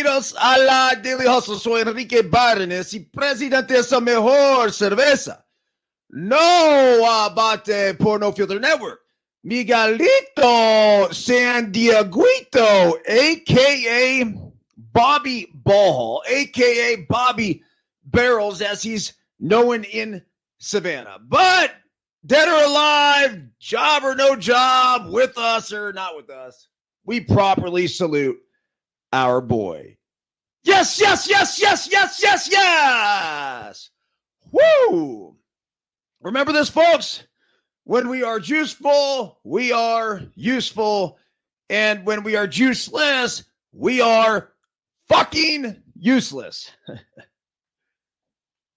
Bienvenidos a la Daily Hustle. Soy Enrique Byrnes y presidente de esa mejor cerveza. No abate por No Filter Network. Miguelito San Dieguito, aka Bobby Ballhall, aka Bobby Barrels, as he's known in Savannah. But dead or alive, job or no job, with us or not with us, we properly salute our boy. Yes, yes, yes, yes, yes, yes, yes. Woo! Remember this, folks. When we are juiceful, we are useful. And when we are juiceless, we are fucking useless.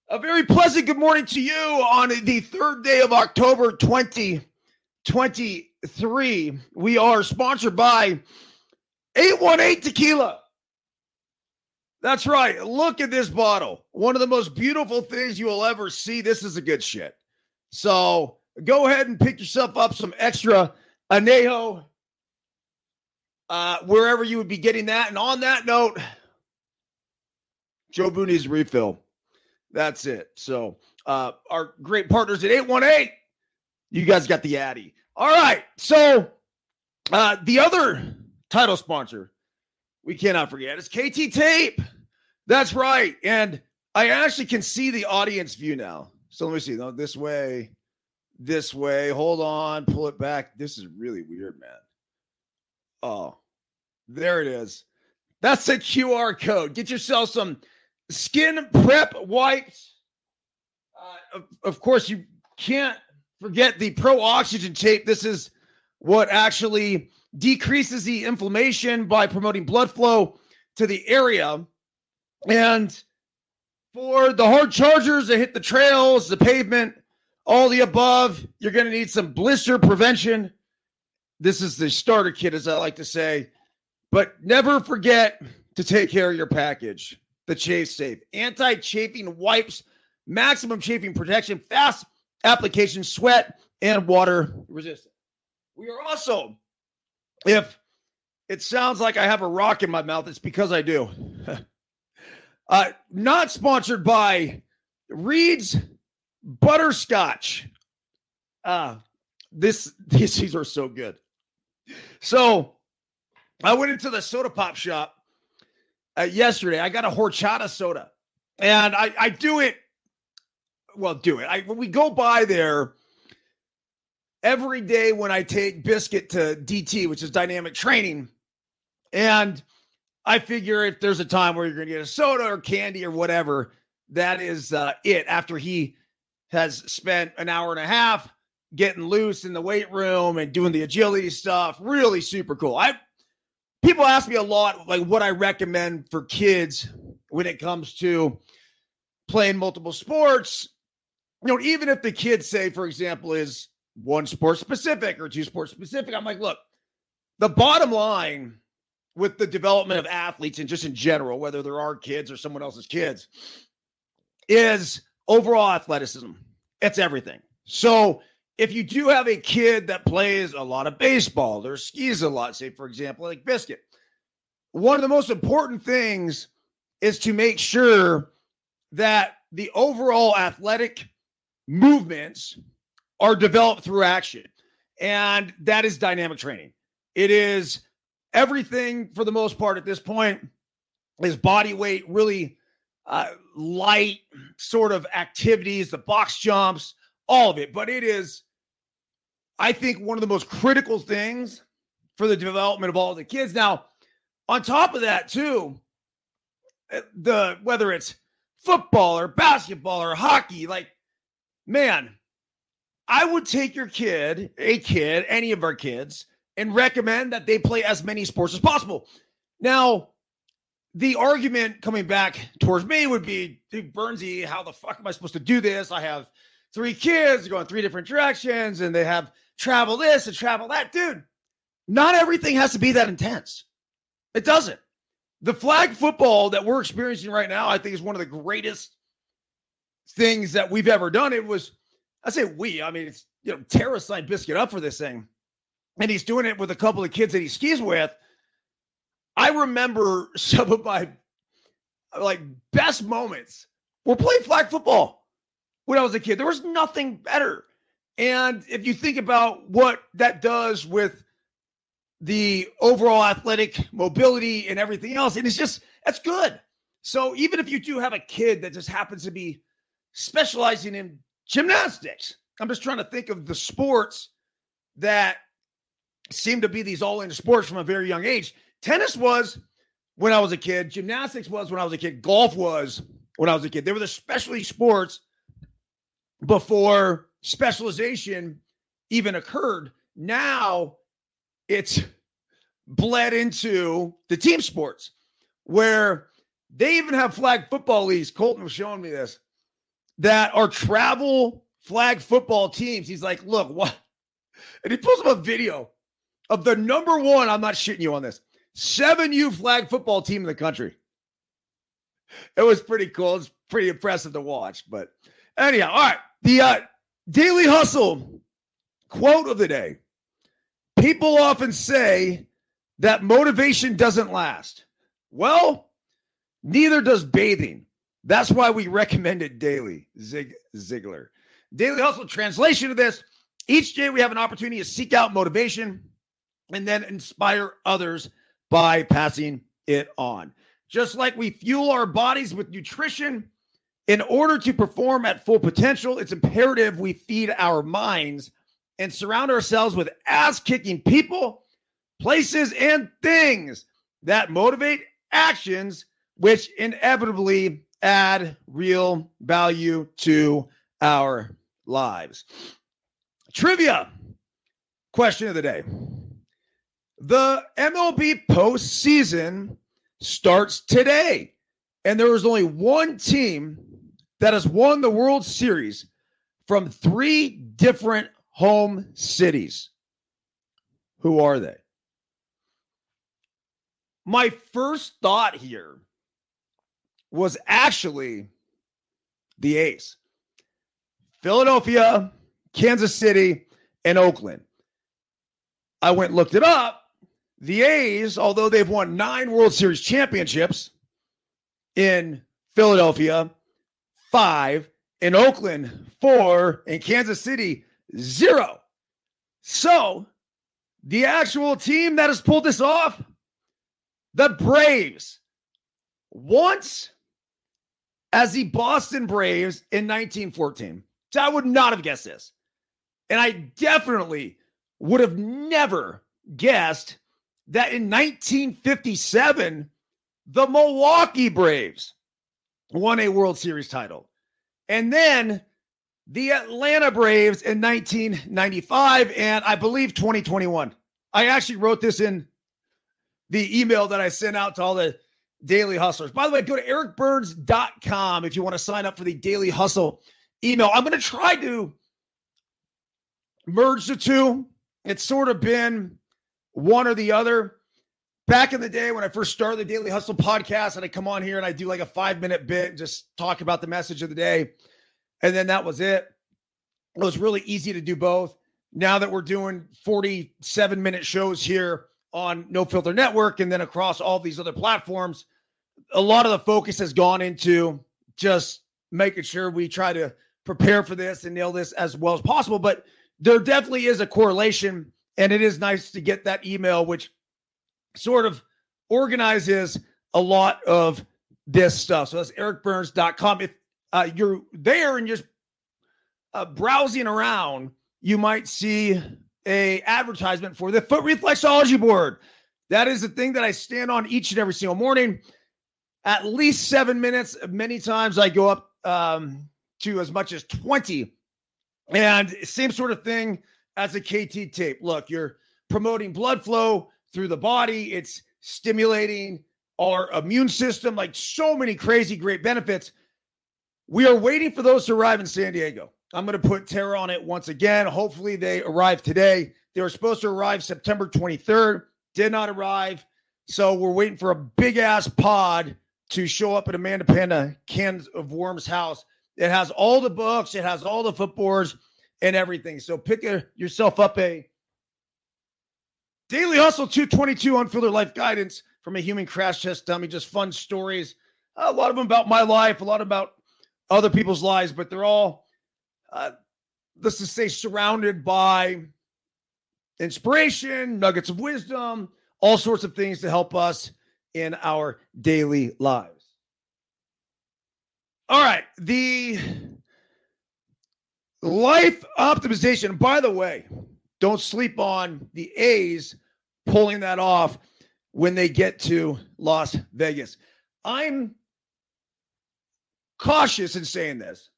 A very pleasant good morning to you on the third day of October 2023. We are sponsored by 818 Tequila. That's right. Look at this bottle. One of the most beautiful things you will ever see. This is a good shit. So go ahead and pick yourself up some extra anejo uh, wherever you would be getting that. And on that note, Joe Booney's refill. That's it. So uh, our great partners at 818, you guys got the Addy. All right. So uh, the other title sponsor we cannot forget is KT Tape. That's right. And I actually can see the audience view now. So let me see. No, this way, this way. Hold on, pull it back. This is really weird, man. Oh, there it is. That's a QR code. Get yourself some skin prep wipes. Uh, of, of course, you can't forget the Pro Oxygen tape. This is what actually decreases the inflammation by promoting blood flow to the area. And for the hard chargers that hit the trails, the pavement, all the above, you're going to need some blister prevention. This is the starter kit, as I like to say. But never forget to take care of your package. The Chafe Safe anti chafing wipes, maximum chafing protection, fast application, sweat, and water resistant. We are also, if it sounds like I have a rock in my mouth, it's because I do. uh, not sponsored by Reed's Butterscotch. Uh, this these these are so good. So I went into the soda pop shop uh, yesterday. I got a horchata soda, and I I do it. Well, do it. I when we go by there every day when I take Biscuit to DT, which is dynamic training, and I figure if there's a time where you're going to get a soda or candy or whatever, that is uh, it. After he has spent an hour and a half getting loose in the weight room and doing the agility stuff, really super cool. I people ask me a lot like what I recommend for kids when it comes to playing multiple sports. You know, even if the kids say, for example, is one sport specific or two sports specific, I'm like, look, the bottom line with the development of athletes and just in general, whether they're our kids or someone else's kids, is overall athleticism. It's everything. So if you do have a kid that plays a lot of baseball or skis a lot, say, for example, like Biscuit, one of the most important things is to make sure that the overall athletic movements are developed through action. And that is dynamic training. It is everything for the most part at this point is body weight, really uh, light sort of activities, the box jumps, all of it. But it is, I think, one of the most critical things for the development of all the kids. Now, on top of that, too, eh, the whether it's football or basketball or hockey, like, man, I would take your kid, a kid, any of our kids, and recommend that they play as many sports as possible. Now, the argument coming back towards me would be, dude, Byrnesy, how the fuck am I supposed to do this? I have three kids going three different directions and they have travel this and travel that. Dude, not everything has to be that intense. It doesn't. The flag football that we're experiencing right now, I think, is one of the greatest things that we've ever done. It was, I say we, I mean, it's, you know, Tara signed Biscuit up for this thing. And he's doing it with a couple of kids that he skis with. I remember some of my like best moments were playing flag football when I was a kid. There was nothing better. And if you think about what that does with the overall athletic mobility and everything else, and it's just that's good. So even if you do have a kid that just happens to be specializing in gymnastics, I'm just trying to think of the sports that seem to be these all in sports from a very young age. Tennis was when I was a kid, gymnastics was when I was a kid, golf was when I was a kid. They were the specialty sports before specialization even occurred. Now it's bled into the team sports where they even have flag football leagues. Colton was showing me this that are travel flag football teams. He's like, look, what? And he pulls up a video of the number one, I'm not shitting you on this, 7U flag football team in the country. It was pretty cool. It's pretty impressive to watch. But anyhow, all right. The uh, Daily Hustle quote of the day. People often say that motivation doesn't last. Well, neither does bathing. That's why we recommend it daily. Zig Ziglar. Daily Hustle translation of this. Each day we have an opportunity to seek out motivation and then inspire others by passing it on. Just like we fuel our bodies with nutrition, in order to perform at full potential, it's imperative we feed our minds and surround ourselves with ass kicking people, places, and things that motivate actions, which inevitably add real value to our lives. Trivia question of the day. The MLB postseason starts today, and there is only one team that has won the World Series from three different home cities. Who are they? My first thought here was actually the A's Philadelphia, Kansas City, and Oakland. I went looked it up. The A's, although they've won nine World Series championships in Philadelphia, five, in Oakland, four, in Kansas City, zero. So the actual team that has pulled this off, the Braves, once as the Boston Braves in 1914. So I would not have guessed this. And I definitely would have never guessed that in 1957, the Milwaukee Braves won a World Series title. And then the Atlanta Braves in 1995 and I believe 2021. I actually wrote this in the email that I sent out to all the Daily Hustlers. By the way, go to ericbyrnes.com if you want to sign up for the Daily Hustle email. I'm going to try to merge the two. It's sort of been one or the other. Back in the day when I first started the Daily Hustle podcast, and I come on here and I do like a five minute bit just talk about the message of the day. And then that was it. It was really easy to do both. Now that we're doing 47 minute shows here on No Filter Network and then across all these other platforms, a lot of the focus has gone into just making sure we try to prepare for this and nail this as well as possible. But there definitely is a correlation, and it is nice to get that email, which sort of organizes a lot of this stuff. So that's ericbyrnes.com. If uh, you're there and just uh, browsing around, you might see a advertisement for the foot reflexology board. That is the thing that I stand on each and every single morning at least seven minutes. Many times I go up um, to as much as 20. And same sort of thing as a KT tape. Look, you're promoting blood flow through the body, it's stimulating our immune system, like so many crazy great benefits. We are waiting for those to arrive in San Diego. I'm going to put Tara on it once again. Hopefully, they arrive today. They were supposed to arrive September 23rd, did not arrive. So we're waiting for a big ass pod to show up at Amanda Panda Cans of Worms house. It has all the books, it has all the footboards and everything. So pick a, yourself up a Daily Hustle 222 Unfiltered Life Guidance from a human crash test dummy, just fun stories. A lot of them about my life, a lot about other people's lives, but they're all, uh, let's just say, surrounded by inspiration, nuggets of wisdom, all sorts of things to help us in our daily lives. All right. The life optimization, by the way, don't sleep on the A's pulling that off when they get to Las Vegas. I'm cautious in saying this,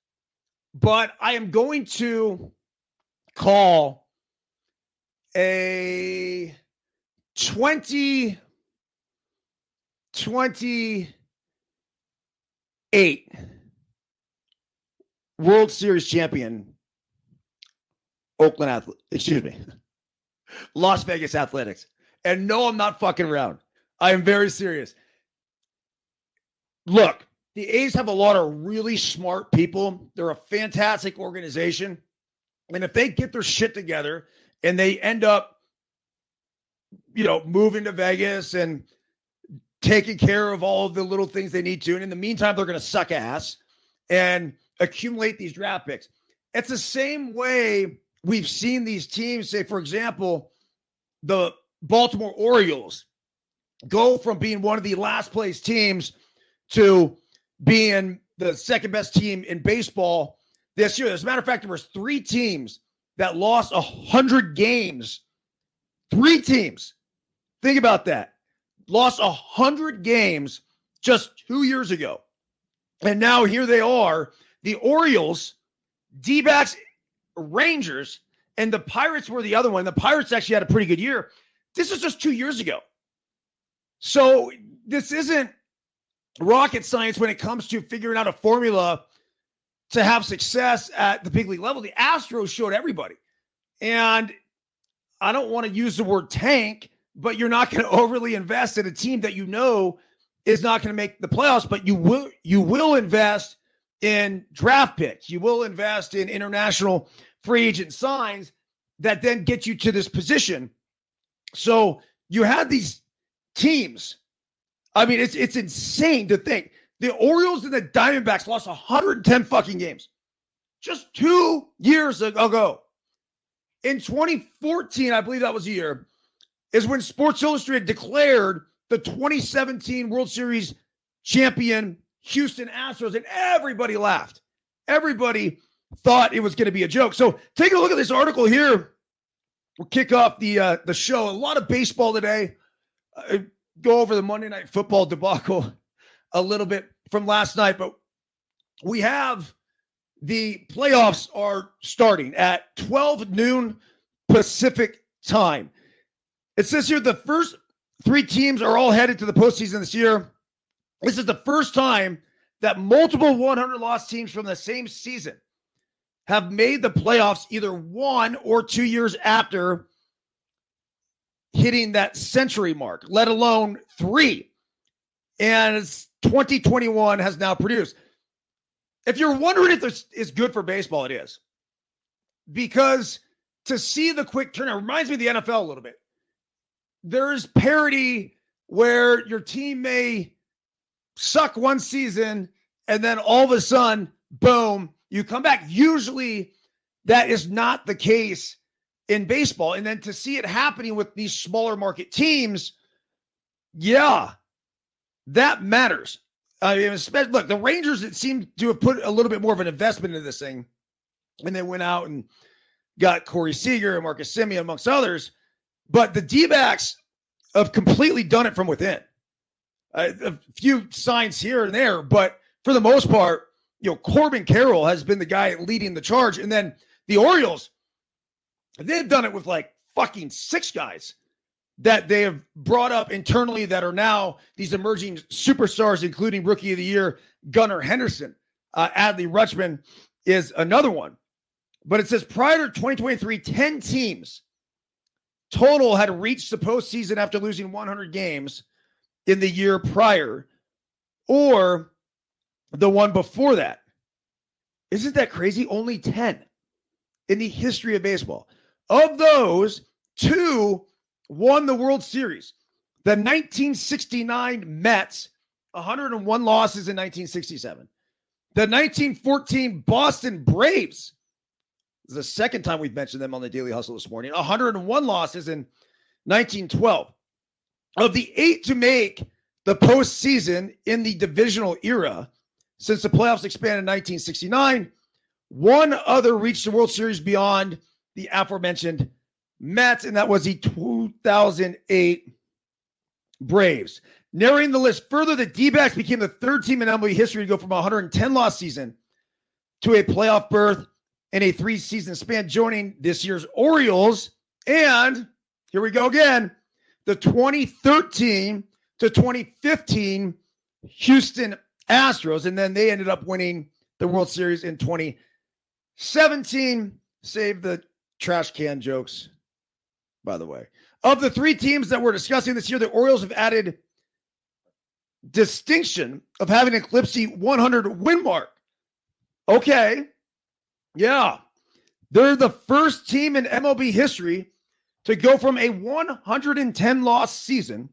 but I am going to call a 20 28 World Series champion Oakland Athlete, excuse me, Las Vegas Athletics. And no, I'm not fucking around. I am very serious. Look, the A's have a lot of really smart people. They're a fantastic organization. And if they get their shit together and they end up, you know, moving to Vegas and taking care of all of the little things they need to, and in the meantime, they're going to suck ass and accumulate these draft picks. It's the same way we've seen these teams, say, for example, the Baltimore Orioles go from being one of the last place teams to being the second best team in baseball this year. As a matter of fact, there was three teams that lost a hundred games. Three teams. Think about that. Lost a hundred games just two years ago. And now here they are. The Orioles, D backs, Rangers, and the Pirates were the other one. The Pirates actually had a pretty good year. This is just two years ago. So this isn't rocket science when it comes to figuring out a formula to have success at the big league level. The Astros showed everybody. And I don't want to use the word tank, but you're not going to overly invest in a team that you know is not going to make the playoffs, but you will you will invest in draft picks. You will invest in international free agent signs that then get you to this position. So you had these teams. I mean, it's it's insane to think the Orioles and the Diamondbacks lost 110 fucking games just two years ago. In 2014, I believe that was a year, is when Sports Illustrated declared the 2017 World Series champion Houston Astros, and everybody laughed. Everybody thought it was going to be a joke. So take a look at this article here. We'll kick off the uh, the show. A lot of baseball today. Uh, go over the Monday Night Football debacle a little bit from last night, but we have the playoffs are starting at 12 noon Pacific time. It says here the first three teams are all headed to the postseason this year. This is the first time that multiple 100 loss teams from the same season have made the playoffs either one or two years after hitting that century mark, let alone three. And 2021 has now produced. If you're wondering if this is good for baseball, it is. Because to see the quick turnaround reminds me of the NFL a little bit. There's parity where your team may suck one season and then all of a sudden, boom, you come back. Usually that is not the case in baseball. And then to see it happening with these smaller market teams, yeah, that matters. I mean, especially, look, the Rangers, it seemed to have put a little bit more of an investment into this thing. And they went out and got Corey Seager and Marcus Semien, amongst others. But the D backs have completely done it from within. Uh, a few signs here and there, but for the most part, you know, Corbin Carroll has been the guy leading the charge. And then the Orioles, they've done it with like fucking six guys that they have brought up internally that are now these emerging superstars, including rookie of the year, Gunnar Henderson. Uh, Adley Rutschman is another one. But it says prior to 2023, 10 teams total had reached the postseason after losing 100 games in the year prior, or the one before that. Isn't that crazy? Only 10 in the history of baseball. Of those, two won the World Series. The 1969 Mets, 101 losses in 1967. The 1914 Boston Braves, the second time we've mentioned them on the Daily Hustle this morning, 101 losses in 1912. Of the eight to make the postseason in the divisional era, since the playoffs expanded in 1969, one other reached the World Series beyond the aforementioned Mets, and that was the 2008 Braves. Narrowing the list further, the D backs became the third team in MLB history to go from a 110 loss season to a playoff berth in a three season span, joining this year's Orioles. And here we go again the 2013 to 2015 Houston Astros. And then they ended up winning the World Series in 2017. Save the trash can jokes, by the way. Of the three teams that we're discussing this year, the Orioles have added distinction of having eclipsed the 100 win mark. Okay. Yeah. They're the first team in MLB history to go from a 110 loss season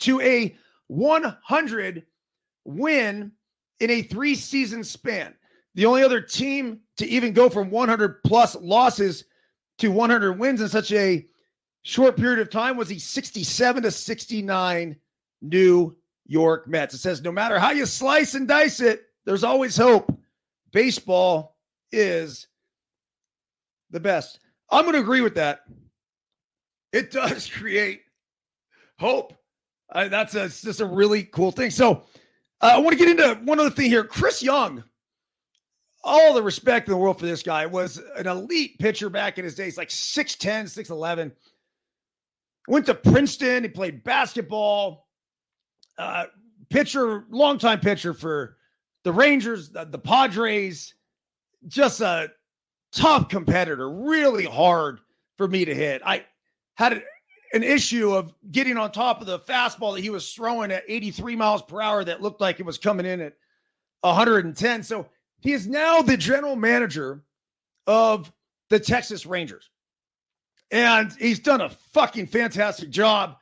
to a 100 win in a three season span. The only other team to even go from 100 plus losses to 100 wins in such a short period of time was the 67 to 69 New York Mets. It says no matter how you slice and dice it, there's always hope. Baseball is the best. I'm going to agree with that. It does create hope. Uh, that's a, just a really cool thing. So uh, I want to get into one other thing here. Chris Young, all the respect in the world for this guy, was an elite pitcher back in his days, like 6'10, 6'11. Went to Princeton. He played basketball. Uh, pitcher, longtime pitcher for the Rangers, the, the Padres. Just a tough competitor, really hard for me to hit. I had an issue of getting on top of the fastball that he was throwing at 83 miles per hour that looked like it was coming in at 110. So he is now the general manager of the Texas Rangers. And he's done a fucking fantastic job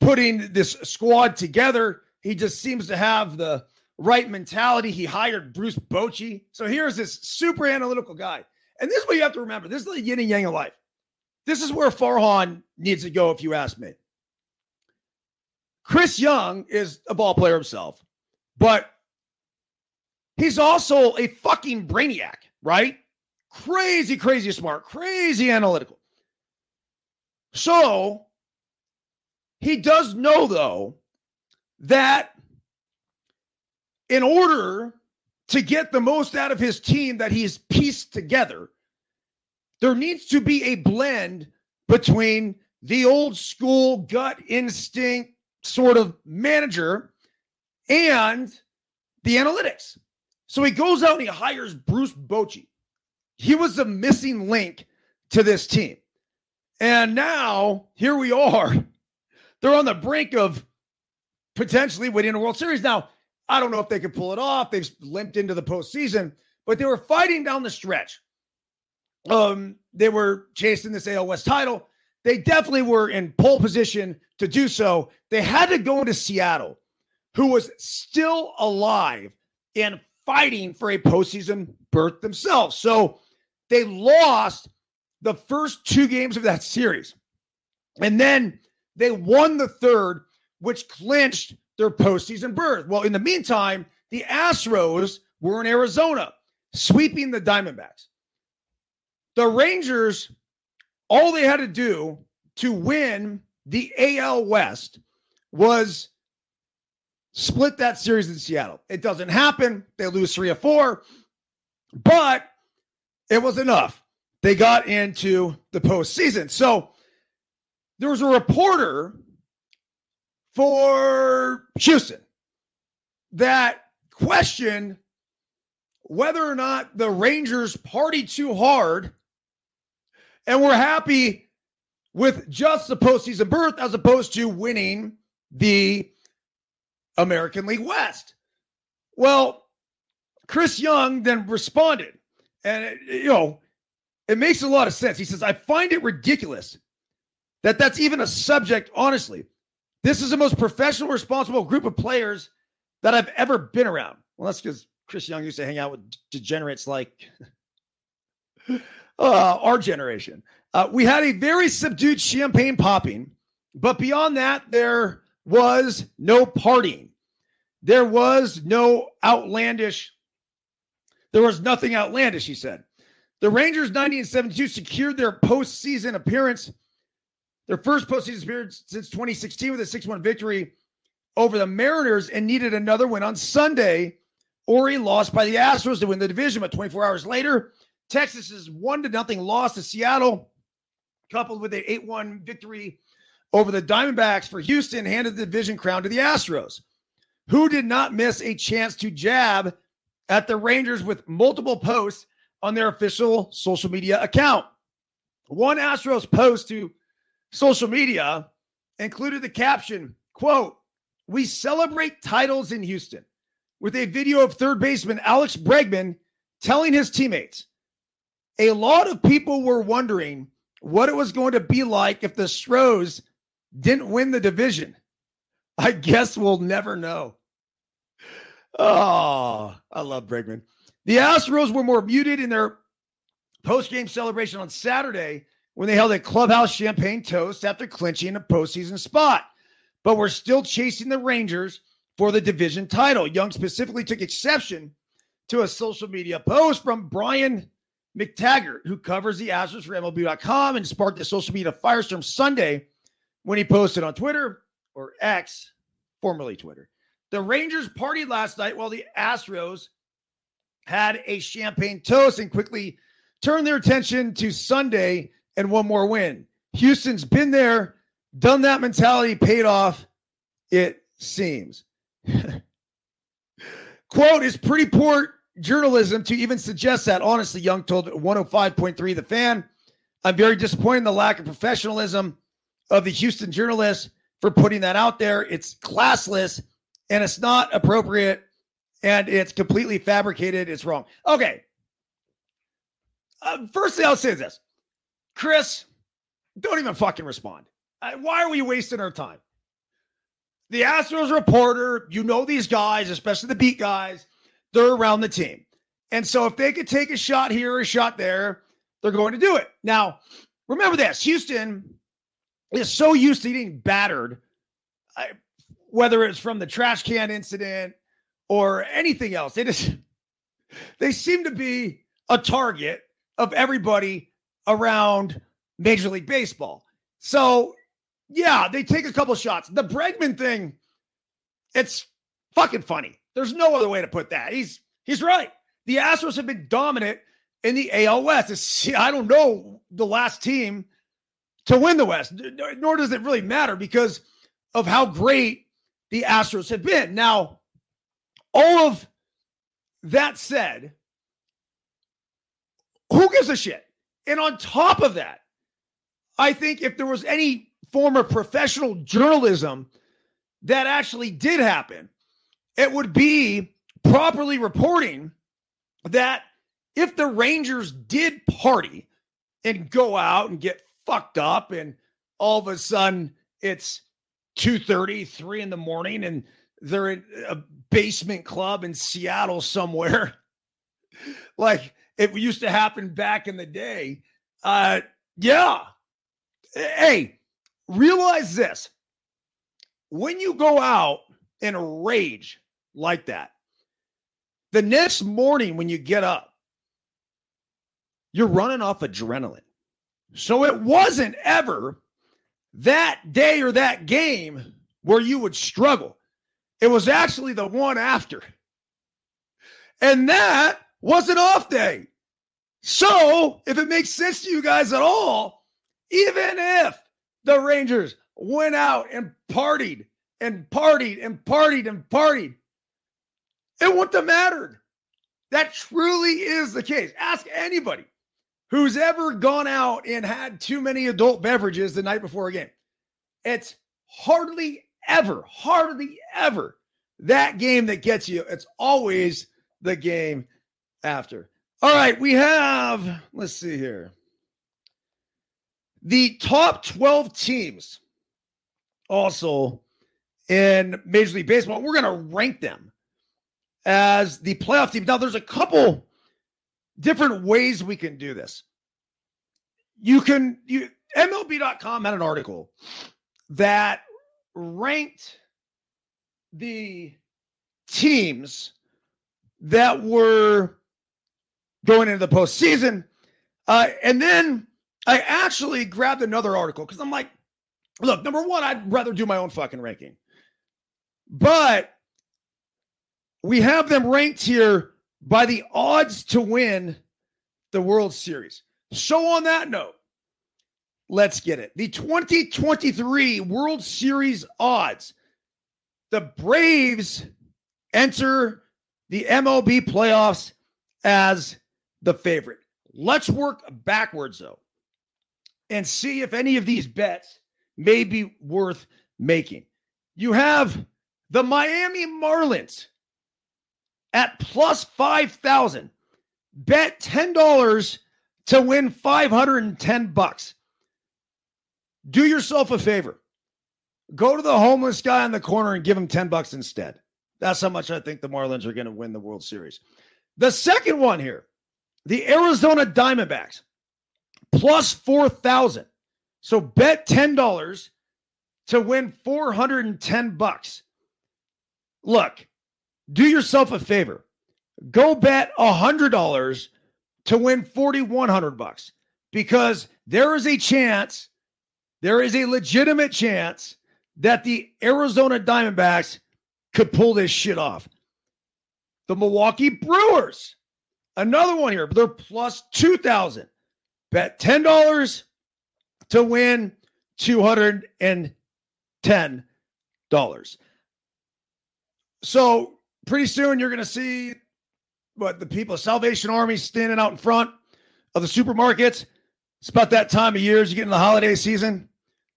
putting this squad together. He just seems to have the right mentality. He hired Bruce Bochy. So here's this super analytical guy. And this is what you have to remember. This is the yin and yang of life. This is where Farhan needs to go, if you ask me. Chris Young is a ball player himself, but he's also a fucking brainiac, right? Crazy, crazy smart, crazy analytical. So he does know, though, that in order to get the most out of his team that he's pieced together, there needs to be a blend between the old school gut instinct sort of manager and the analytics. So he goes out and he hires Bruce Bochy. He was the missing link to this team. And now here we are. They're on the brink of potentially winning a World Series. Now, I don't know if they can pull it off. They've limped into the postseason, but they were fighting down the stretch. Um, they were chasing this AL West title. They definitely were in pole position to do so. They had to go into Seattle, who was still alive and fighting for a postseason berth themselves. So they lost the first two games of that series. And then they won the third, which clinched their postseason berth. Well, in the meantime, the Astros were in Arizona, sweeping the Diamondbacks. The Rangers, all they had to do to win the AL West was split that series in Seattle. It doesn't happen. They lose three or four, but it was enough. They got into the postseason. So there was a reporter for Houston that questioned whether or not the Rangers party too hard and we're happy with just the postseason berth as opposed to winning the American League West. Well, Chris Young then responded, and it, you know, it makes a lot of sense. He says, "I find it ridiculous that that's even a subject. Honestly, This is the most professional, responsible group of players that I've ever been around. Well, that's because Chris Young used to hang out with degenerates like uh, our generation. Uh, we had a very subdued champagne popping, but beyond that, there was no partying. There was no outlandish. There was nothing outlandish, he said. The Rangers 90 and 72 secured their postseason appearance, their first postseason appearance since 2016 with a 6 1 victory over the Mariners and needed another win on Sunday. Ori lost by the Astros to win the division, but 24 hours later, Texas's 1 to nothing loss to Seattle, coupled with an 8 1 victory over the Diamondbacks for Houston, handed the division crown to the Astros, who did not miss a chance to jab at the Rangers with multiple posts on their official social media account. One Astros post to social media included the caption, quote, we celebrate titles in Houston with a video of third baseman Alex Bregman telling his teammates, a lot of people were wondering what it was going to be like if the Stros didn't win the division. I guess we'll never know. Oh, I love Bregman. The Astros were more muted in their post-game celebration on Saturday when they held a clubhouse champagne toast after clinching a postseason spot. But we're still chasing the Rangers for the division title. Young specifically took exception to a social media post from Brian McTaggart, who covers the Astros for MLB.com and sparked a social media firestorm Sunday when he posted on Twitter or X, formerly Twitter. The Rangers partied last night while the Astros had a champagne toast and quickly turned their attention to Sunday and one more win. Houston's been there, done that mentality, paid off, it seems. Quote is pretty poor journalism to even suggest that. Honestly, Young told 105.3 The Fan. I'm very disappointed in the lack of professionalism of the Houston journalists for putting that out there. It's classless and it's not appropriate and it's completely fabricated. It's wrong. Okay. Uh, first thing I'll say is this Chris, don't even fucking respond. Why are we wasting our time? The Astros reporter, you know these guys, especially the beat guys, they're around the team. And so if they could take a shot here or a shot there, they're going to do it. Now, remember this Houston is so used to getting battered, whether it's from the trash can incident or anything else. They just they seem to be a target of everybody around Major League Baseball. So yeah, they take a couple shots. The Bregman thing, it's fucking funny. There's no other way to put that. He's he's right. The Astros have been dominant in the AL West. It's, I don't know the last team to win the West, nor does it really matter because of how great the Astros have been. Now, all of that said, who gives a shit? And on top of that, I think if there was any form of professional journalism that actually did happen, it would be properly reporting that if the Rangers did party and go out and get fucked up and all of a sudden it's 2.30 3 in the morning and they're in a basement club in seattle somewhere like it used to happen back in the day uh yeah hey realize this when you go out in a rage like that the next morning when you get up you're running off adrenaline so it wasn't ever that day or that game where you would struggle. It was actually the one after. And that was an off day. So, if it makes sense to you guys at all, even if the Rangers went out and partied and partied and partied and partied, it wouldn't have mattered. That truly is the case. Ask anybody who's ever gone out and had too many adult beverages the night before a game. It's hardly ever, hardly ever that game that gets you. It's always the game after. All right, we have, let's see here. The top 12 teams also in Major League Baseball. We're going to rank them as the playoff team. Now, there's a couple different ways we can do this. You can, you, MLB.com had an article that ranked the teams that were going into the postseason. Uh, and then I actually grabbed another article because I'm like, look, number one, I'd rather do my own fucking ranking. But we have them ranked here by the odds to win the World Series. So, on that note, let's get it. The 2023 World Series odds. The Braves enter the MLB playoffs as the favorite. Let's work backwards, though, and see if any of these bets may be worth making. You have the Miami Marlins at plus 5,000. Bet $10 to win 510 bucks. Do yourself a favor. Go to the homeless guy in the corner and give him 10 bucks instead. That's how much I think the Marlins are going to win the World Series. The second one here, the Arizona Diamondbacks, plus 4,000. So bet $10 to win 410 bucks. Look, do yourself a favor. Go bet $100 to win 4100 bucks because there is a chance, there is a legitimate chance that the Arizona Diamondbacks could pull this shit off. The Milwaukee Brewers, another one here, they're plus 2000. Bet $10 to win $210. So pretty soon you're going to see what the people of Salvation Army standing out in front of the supermarkets. It's about that time of year as you get in the holiday season.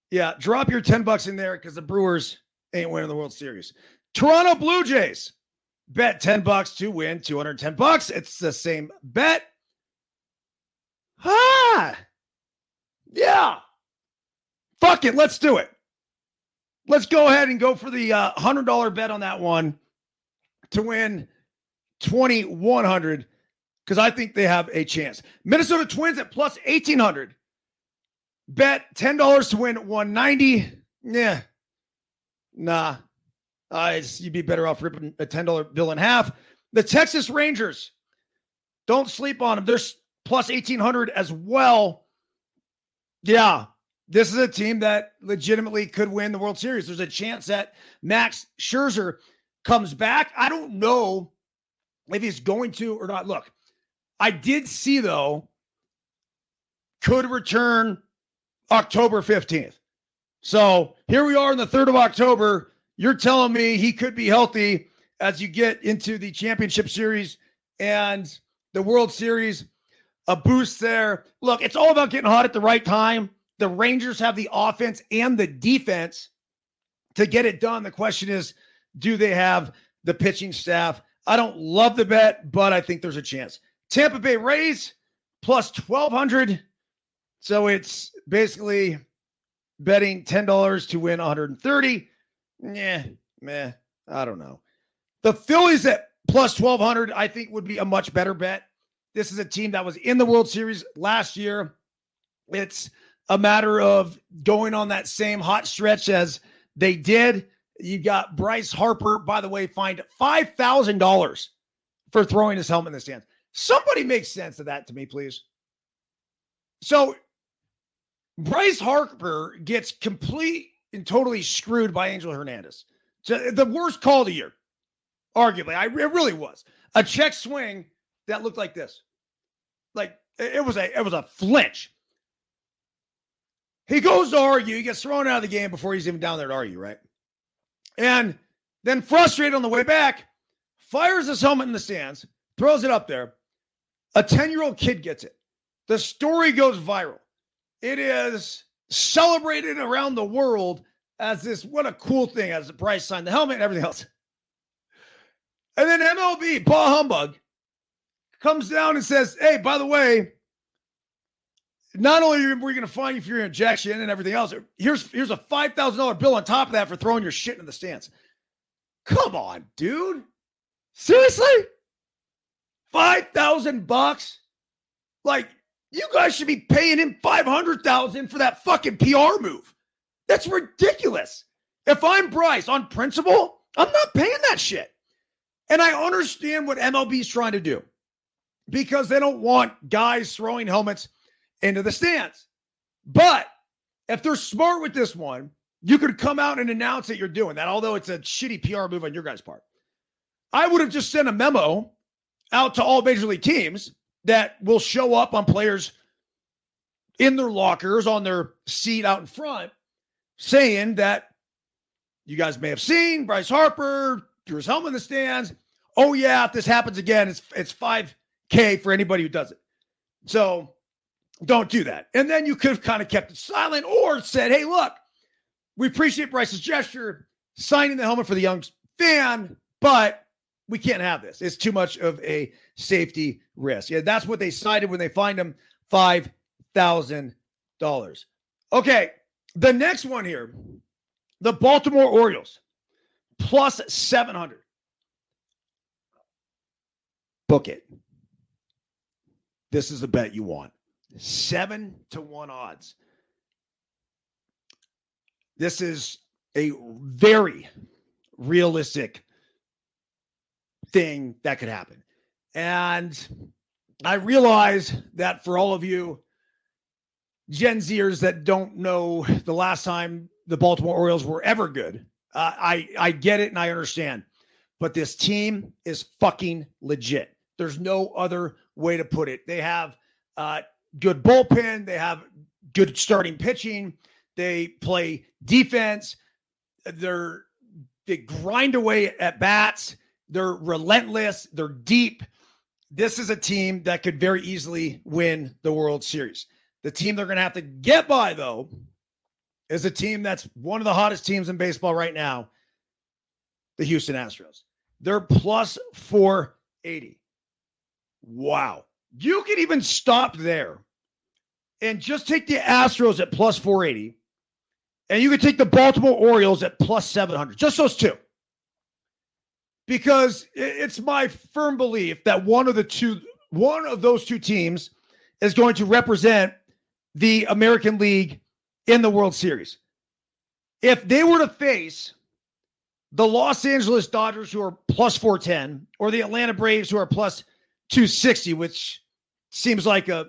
Yeah, drop your 10 bucks in there because the Brewers ain't winning the World Series. Toronto Blue Jays bet 10 bucks to win 210 bucks. It's the same bet. Ah, yeah. Fuck it. Let's do it. Let's go ahead and go for the uh, $100 bet on that one to win 2100 because I think they have a chance. Minnesota Twins at plus 1800. Bet $10 to win 190. Yeah. Nah. Uh, you'd be better off ripping a $10 bill in half. The Texas Rangers, don't sleep on them. They're plus 1800 as well. Yeah. This is a team that legitimately could win the World Series. There's a chance that Max Scherzer comes back. I don't know if he's going to or not. Look, I did see though, could return October 15th. So here we are in the 3rd of October. You're telling me he could be healthy as you get into the championship series and the World Series. A boost there. Look, it's all about getting hot at the right time. The Rangers have the offense and the defense to get it done. The question is, do they have the pitching staff? I don't love the bet, but I think there's a chance. Tampa Bay Rays plus 1200. So it's basically betting $10 to win 130. Yeah, meh, I don't know. The Phillies at plus 1200, I think would be a much better bet. This is a team that was in the World Series last year. It's a matter of going on that same hot stretch as they did. You got Bryce Harper, by the way, fined $5,000 for throwing his helmet in the stands. Somebody make sense of that to me, please. So Bryce Harper gets complete and totally screwed by Angel Hernandez. So the worst call of the year, arguably. I, it really was. A check swing that looked like this. Like it was a it was a flinch. He goes to argue. He gets thrown out of the game before he's even down there to argue, right? And then, frustrated on the way back, fires his helmet in the stands, throws it up there. A 10 year old kid gets it. The story goes viral. It is celebrated around the world as this what a cool thing as the price sign, the helmet and everything else. And then MLB, Paul Humbug, comes down and says, Hey, by the way, not only are we going to fine you for your injection and everything else, here's here's a five thousand dollar bill on top of that for throwing your shit in the stands. Come on, dude. Seriously? Five thousand bucks? Like you guys should be paying him five hundred thousand for that fucking PR move. That's ridiculous. If I'm Bryce on principle, I'm not paying that shit. And I understand what MLB is trying to do because they don't want guys throwing helmets into the stands. But if they're smart with this one, you could come out and announce that you're doing that, although it's a shitty PR move on your guys' part. I would have just sent a memo out to all major league teams that will show up on players in their lockers on their seat out in front saying that you guys may have seen Bryce Harper threw his helmet in the stands. Oh yeah, if this happens again, it's it's five k for anybody who does it. So don't do that. And then you could have kind of kept it silent or said, "Hey, look, we appreciate Bryce's gesture, signing the helmet for the young fan, but we can't have this. It's too much of a safety risk." Yeah, that's what they cited when they fined him five thousand dollars. Okay, the next one here the Baltimore Orioles plus 700. Book it. This is the bet you want. Seven to one odds. This is a very realistic thing that could happen. And I realize that for all of you Gen Zers that don't know the last time the Baltimore Orioles were ever good. Uh, I I get it and I understand, but this team is fucking legit. There's no other way to put it. They have uh, good bullpen. They have good starting pitching. They play defense. They're they grind away at bats. They're relentless. They're deep. This is a team that could very easily win the World Series. The team they're going to have to get by, though, is a team that's one of the hottest teams in baseball right now, the Houston Astros. They're plus 480. Wow. You can even stop there and just take the Astros at plus 480, and you can take the Baltimore Orioles at plus 700, just those two. Because it's my firm belief that one of the two, one of those two teams is going to represent the American League in the World Series. If they were to face the Los Angeles Dodgers, who are plus 410, or the Atlanta Braves, who are plus 260, which seems like a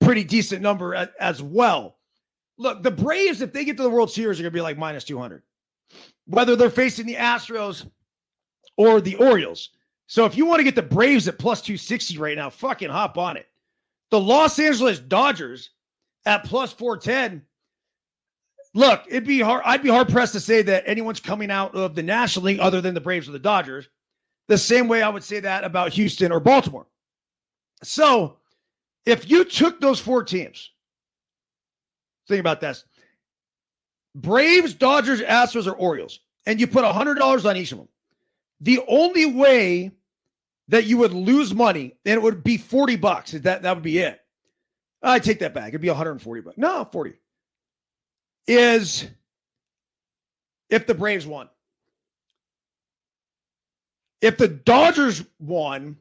pretty decent number as, well. Look, the Braves, if they get to the World Series, are going to be like minus 200, whether they're facing the Astros or the Orioles. So if you want to get the Braves at plus 260 right now, fucking hop on it. The Los Angeles Dodgers at plus 410 look, it'd be hard. I'd be hard pressed to say that anyone's coming out of the National League other than the Braves or the Dodgers. The same way I would say that about Houston or Baltimore. So, if you took those four teams, think about this: Braves, Dodgers, Astros, or Orioles, and you put hundred dollars on each of them. The only way that you would lose money, and it would be forty bucks. That that would be it. I take that back. It'd be 140 bucks. No, 40 is if the Braves won. If the Dodgers won,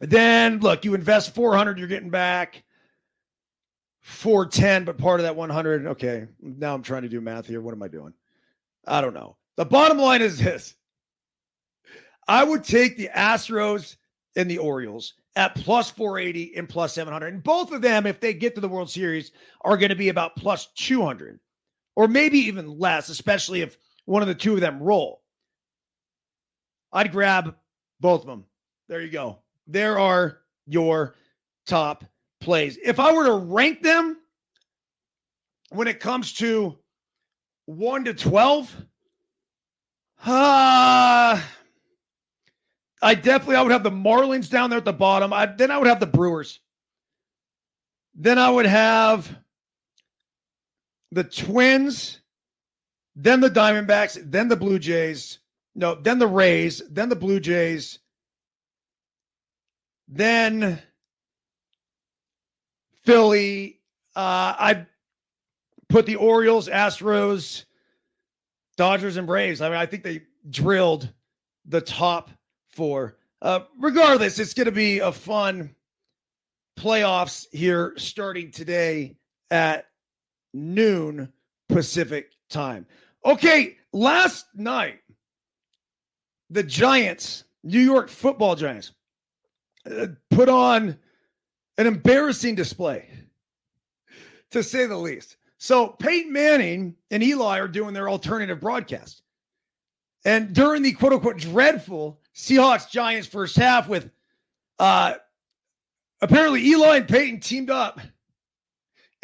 then look, you invest 400, you're getting back 410, but part of that 100. Okay, now I'm trying to do math here. What am I doing? I don't know. The bottom line is this I would take the Astros and the Orioles at plus 480 and plus 700. And both of them, if they get to the World Series, are going to be about plus 200 or maybe even less, especially if one of the two of them roll. I'd grab both of them. There you go. There are your top plays. If I were to rank them when it comes to 1 to 12, uh, I definitely I would have the Marlins down there at the bottom. I, then I would have the Brewers. Then I would have the Twins, then the Diamondbacks, then the Blue Jays. No, then the Rays, then the Blue Jays, then Philly. Uh, I put the Orioles, Astros, Dodgers, and Braves. I mean, I think they drilled the top four. Uh, regardless, it's going to be a fun playoffs here starting today at noon Pacific time. Okay, last night, the Giants, New York football Giants, uh, put on an embarrassing display, to say the least. So Peyton Manning and Eli are doing their alternative broadcast. And during the quote unquote dreadful Seahawks Giants first half, with uh, apparently Eli and Peyton teamed up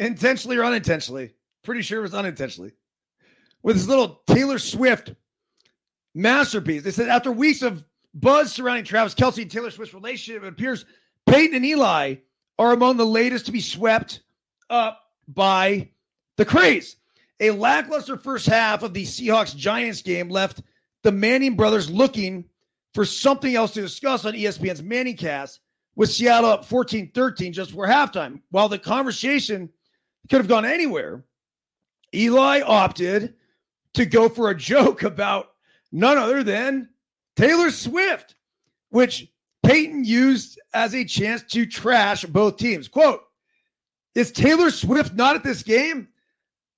intentionally or unintentionally. Pretty sure it was unintentionally. With this little Taylor Swift masterpiece. They said after weeks of buzz surrounding Travis Kelce and Taylor Swift's relationship, it appears Peyton and Eli are among the latest to be swept up by the craze. A lackluster first half of the Seahawks Giants game left the Manning brothers looking for something else to discuss on ESPN's Manning cast with Seattle up 14 13 just before halftime. While the conversation could have gone anywhere, Eli opted to go for a joke about none other than Taylor Swift, which Peyton used as a chance to trash both teams. Quote, is Taylor Swift not at this game?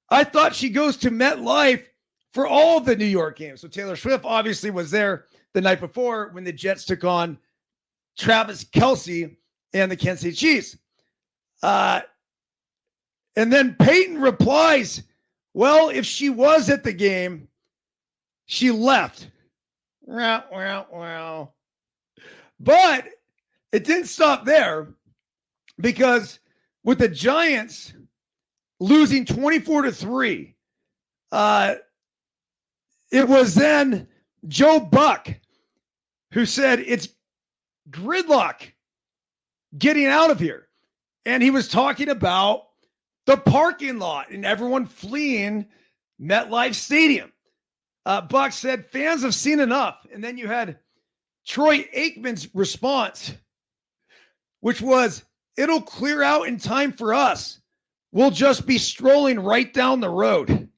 I thought she goes to MetLife for all the New York games. So Taylor Swift obviously was there the night before when the Jets took on Travis Kelce and the Kansas City Chiefs. Uh, and then Peyton replies, Well, if she was at the game, she left. Wow, wow, wow. But it didn't stop there because with the Giants losing 24 to 3, uh, it was then Joe Buck who said it's gridlock getting out of here. And he was talking about the parking lot and everyone fleeing MetLife Stadium. Uh, Buck said fans have seen enough. And then you had Troy Aikman's response, which was, it'll clear out in time for us. We'll just be strolling right down the road.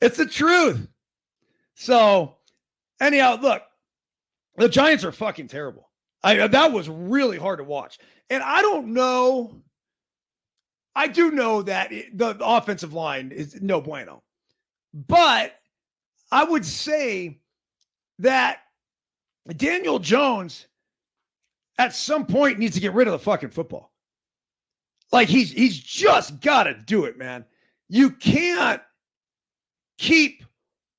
It's the truth. So, anyhow, look, the Giants are fucking terrible. I uh, that was really hard to watch. And I don't know. I do know that it, the, the offensive line is no bueno. But I would say that Daniel Jones at some point needs to get rid of the fucking football. Like he's he's just got to do it, man. You can't keep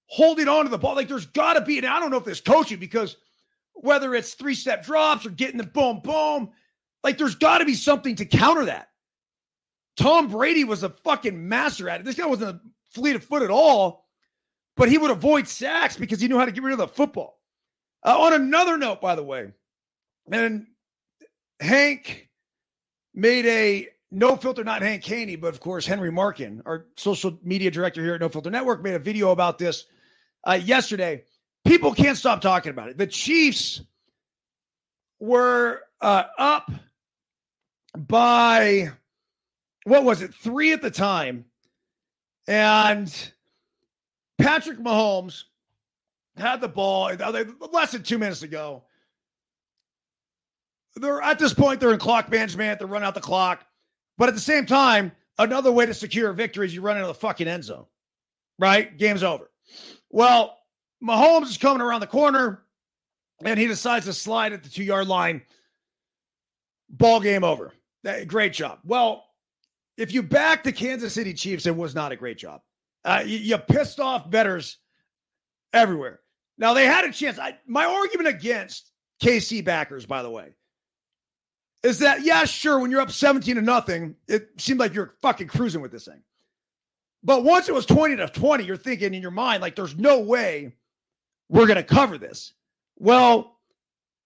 holding on to the ball. Like there's got to be, and I don't know if there's coaching because whether it's three step drops or getting the boom, boom, like there's got to be something to counter that. Tom Brady was a fucking master at it. This guy wasn't a fleet of foot at all, but he would avoid sacks because he knew how to get rid of the football. Uh, on another note, by the way, and Hank made a no filter, not Hank Haney, but of course, Henry Markin, our social media director here at No Filter Network, made a video about this uh, yesterday. People can't stop talking about it. The Chiefs were uh, up by, what was it, three at the time. And Patrick Mahomes had the ball less than two minutes ago. They're at this point, they're in clock management, they're running out the clock. But at the same time, another way to secure a victory is you run into the fucking end zone, right? Game's over. Well, Mahomes is coming around the corner and he decides to slide at the two yard line. Ball game over. Great job. Well, if you back the Kansas City Chiefs, it was not a great job. Uh, you, you, pissed off betters everywhere. Now they had a chance. I, my argument against KC backers, by the way, is that yeah, sure, when you're up 17 to nothing, it seemed like you're fucking cruising with this thing. But once it was 20 to 20, you're thinking in your mind, like, there's no way we're going to cover this. Well,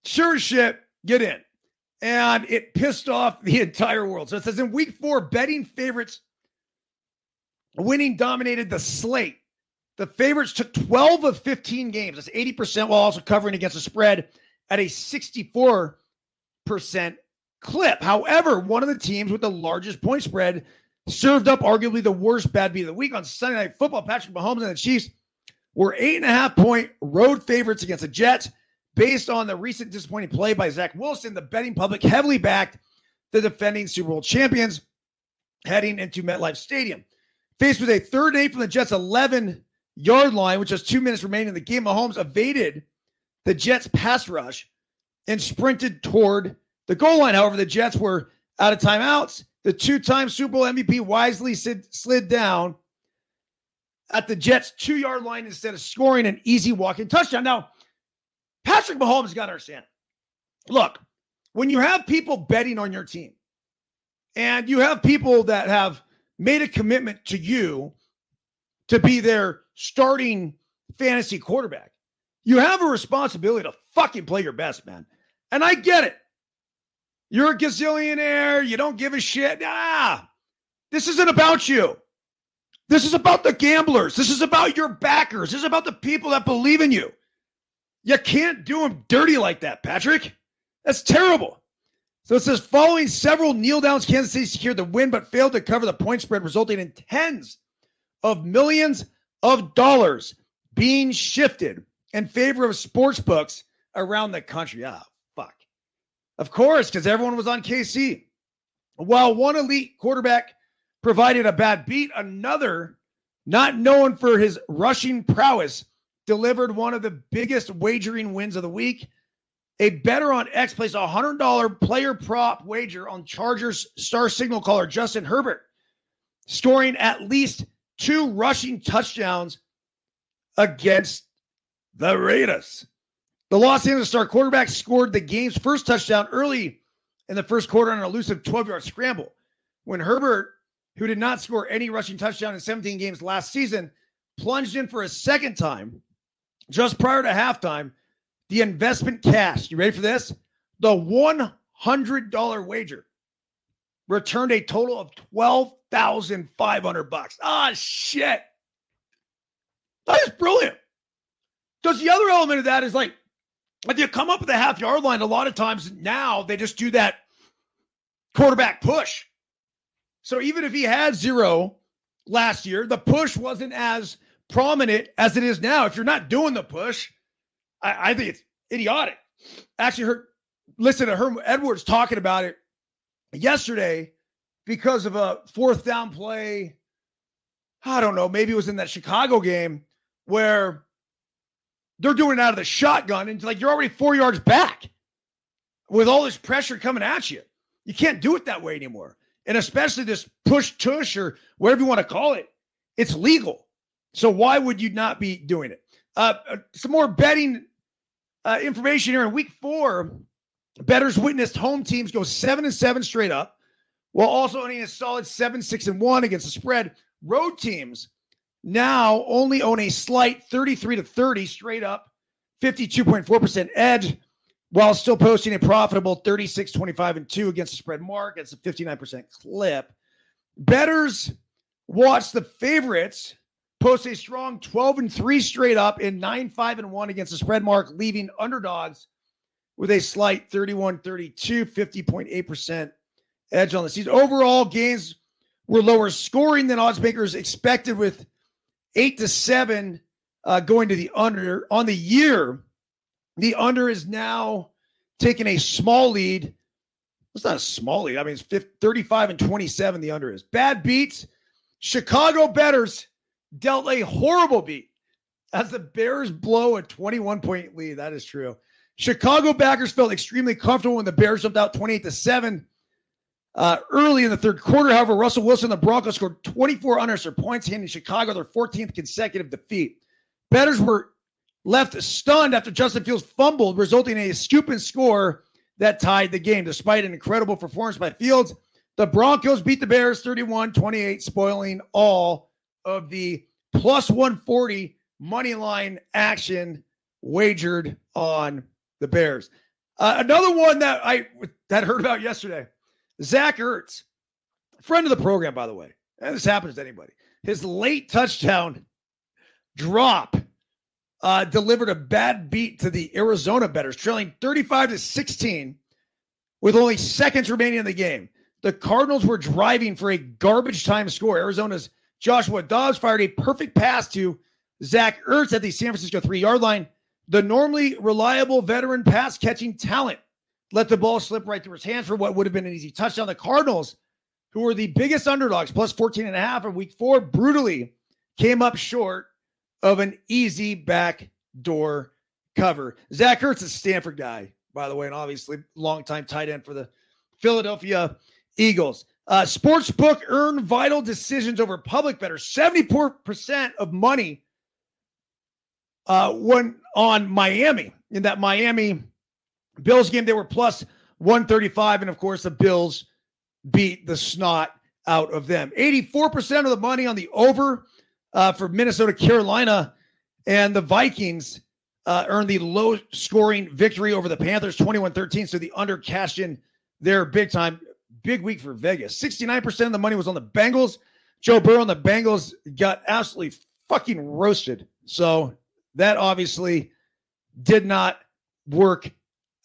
sure shit, get in. And it pissed off the entire world. So it says in week four, betting favorites winning dominated the slate. The favorites took 12 of 15 games. That's 80% while also covering against the spread at a 64% clip. However, one of the teams with the largest point spread served up arguably the worst bad beat of the week on Sunday Night Football. Patrick Mahomes and the Chiefs were eight and a half point road favorites against the Jets based on the recent disappointing play by Zach Wilson. The betting public heavily backed the defending Super Bowl champions heading into MetLife Stadium. Faced with a third and eight from the Jets' 11 yard line, which has two minutes remaining in the game, Mahomes evaded the Jets' pass rush and sprinted toward the goal line. However, the Jets were out of timeouts. The two time Super Bowl MVP wisely slid, slid down at the Jets' two yard line instead of scoring an easy walking touchdown. Now, Patrick Mahomes got to understand look, when you have people betting on your team and you have people that have made a commitment to you to be their starting fantasy quarterback, you have a responsibility to fucking play your best, man. And I get it. You're a gazillionaire. You don't give a shit. Ah, this isn't about you. This is about the gamblers. This is about your backers. This is about the people that believe in you. You can't do them dirty like that, Patrick. That's terrible. So it says following several kneel downs, Kansas City secured the win, but failed to cover the point spread, resulting in tens of millions of dollars being shifted in favor of sports books around the country. Ah, fuck. Of course, because everyone was on KC. While one elite quarterback provided a bad beat, another, not known for his rushing prowess, delivered one of the biggest wagering wins of the week. A better on X placed a $100 player prop wager on Chargers star signal caller Justin Herbert, scoring at least two rushing touchdowns against the Raiders. The Los Angeles star quarterback scored the game's first touchdown early in the first quarter on an elusive 12 yard scramble. When Herbert, who did not score any rushing touchdown in 17 games last season, plunged in for a second time just prior to halftime, the investment cash, you ready for this? The $100 wager returned a total of 12,500 bucks. Ah, shit. That is brilliant. Because the other element of that is like, if you come up with a half yard line, a lot of times now they just do that quarterback push. So even if he had zero last year, the push wasn't as prominent as it is now. If you're not doing the push, I, I think it's idiotic. Actually, heard listen to Herm Edwards talking about it yesterday because of a fourth down play. I don't know, maybe it was in that Chicago game where they're doing it out of the shotgun and like you're already four yards back with all this pressure coming at you. You can't do it that way anymore. And especially this push tush or whatever you want to call it, it's legal. So why would you not be doing it? Uh, uh some more betting uh, information here in week four. Betters witnessed home teams go seven and seven straight up, while also owning a solid seven, six, and one against the spread. Road teams now only own a slight 33 to 30 straight up, 52.4% edge, while still posting a profitable 36, 25, and 2 against the spread mark. It's a 59% clip. Betters watch the favorites post a strong 12 and 3 straight up and 9 5 and 1 against the spread mark, leaving underdogs with a slight 31 32, 50.8% edge on the season. Overall, gains were lower scoring than odds makers expected, with 8 to 7 uh, going to the under. On the year, the under is now taking a small lead. It's not a small lead. I mean, it's 50, 35 and 27, the under is. Bad beats. Chicago betters dealt a horrible beat as the Bears blow a 21 point lead. That is true. Chicago backers felt extremely comfortable when the Bears jumped out 28 to 7 uh, early in the third quarter. However, Russell Wilson the Broncos scored 24 unanswered points, handing Chicago their 14th consecutive defeat. Betters were left stunned after Justin Fields fumbled, resulting in a stupid score that tied the game. Despite an incredible performance by Fields, the Broncos beat the Bears 31 28, spoiling all of the plus 140 money line action wagered on the Bears. Uh, another one that I that heard about yesterday, Zach Ertz, friend of the program, by the way. And this happens to anybody. His late touchdown drop uh, delivered a bad beat to the Arizona betters, trailing 35 to 16 with only seconds remaining in the game. The Cardinals were driving for a garbage time score. Arizona's Joshua Dobbs fired a perfect pass to Zach Ertz at the San Francisco three yard line. The normally reliable veteran pass catching talent let the ball slip right through his hands for what would have been an easy touchdown. The Cardinals, who were the biggest underdogs, plus 14 and a half in week four, brutally came up short of an easy backdoor cover. Zach Ertz is a Stanford guy, by the way, and obviously longtime tight end for the Philadelphia Eagles. Uh, sportsbook earn vital decisions over public bettors. 74% of money uh, went on Miami in that Miami Bills game. They were plus 135. And of course, the Bills beat the snot out of them. 84% of the money on the over uh, for Minnesota, Carolina, and the Vikings uh, earned the low scoring victory over the Panthers 21 13. So the under cashed in there big time. Big week for Vegas. 69% of the money was on the Bengals. Joe Burrow and the Bengals got absolutely fucking roasted. So that obviously did not work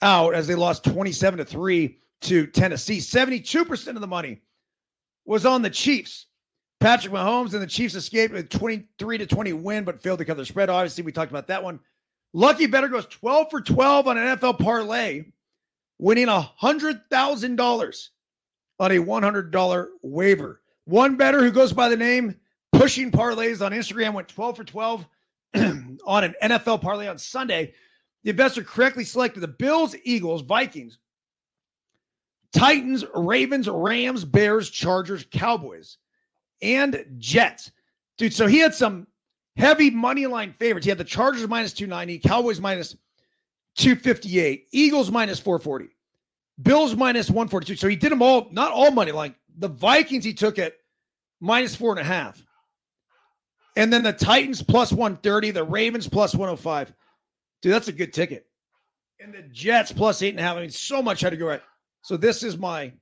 out as they lost 27 to 3 to Tennessee. 72% of the money was on the Chiefs. Patrick Mahomes and the Chiefs escaped with 23 to 20 win, but failed to cover the spread. Obviously, we talked about that one. Lucky Better goes 12 for 12 on an NFL parlay, winning $100,000 on a $100 waiver. One better who goes by the name Pushing Parlays on Instagram went 12 for 12 on an NFL parlay on Sunday. The investor correctly selected the Bills, Eagles, Vikings, Titans, Ravens, Rams, Bears, Chargers, Cowboys, and Jets. Dude, so he had some heavy money line favorites. He had the Chargers minus 290, Cowboys minus 258, Eagles minus 440, Bills minus 142. So he did them all, not all money line. The Vikings he took at minus four and a half. And then the Titans plus 130, the Ravens plus 105. Dude, that's a good ticket. And the Jets plus eight and a half. I mean, so much had to go right. So this is my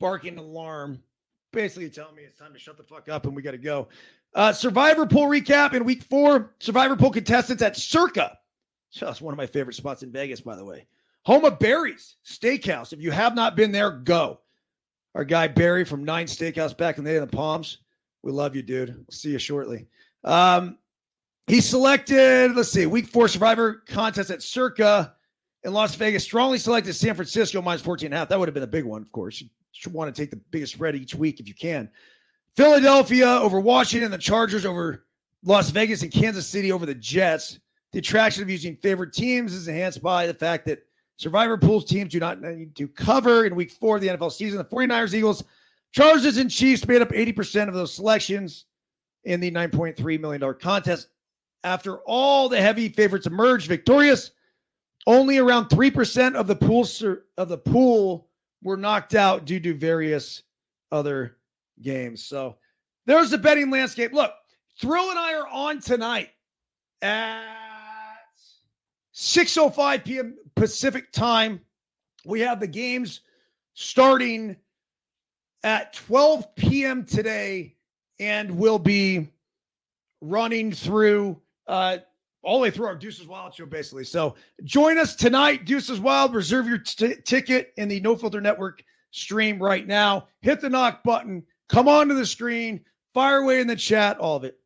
barking alarm, basically telling me it's time to shut the fuck up and we got to go. Uh, Survivor pool recap in week four. Survivor pool contestants at Circa. That's one of my favorite spots in Vegas, by the way. Home of Barry's Steakhouse. If you have not been there, go. Our guy Barry from Nine Steakhouse back in the day in the Palms. We love you, dude. We'll see you shortly. Um, he selected, let's see, week four survivor contest at Circa in Las Vegas. Strongly selected San Francisco minus 14 and a half. That would have been a big one, of course. Should want to take the biggest spread each week if you can. Philadelphia over Washington, the Chargers over Las Vegas and Kansas City over the Jets. The attraction of using favorite teams is enhanced by the fact that Survivor Pools teams do not need to cover in week four of the NFL season. The 49ers, Eagles, Chargers, and Chiefs made up 80% of those selections in the $9.3 million contest. After all the heavy favorites emerged victorious, only around 3% of the pool of the pool were knocked out due to various other games. So there's the betting landscape. Look, Thrill and I are on tonight at 6:05 p.m. Pacific time. We have the games starting at 12 p.m. today and will be running through uh, all the way through our Deuces Wild show, basically. So join us tonight, Deuces Wild. Reserve your t- ticket in the No Filter Network stream right now. Hit the knock button. Come onto the screen. Fire away in the chat. All of it.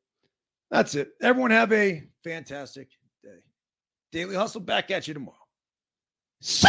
That's it. Everyone have a fantastic day. Daily Hustle back at you tomorrow. See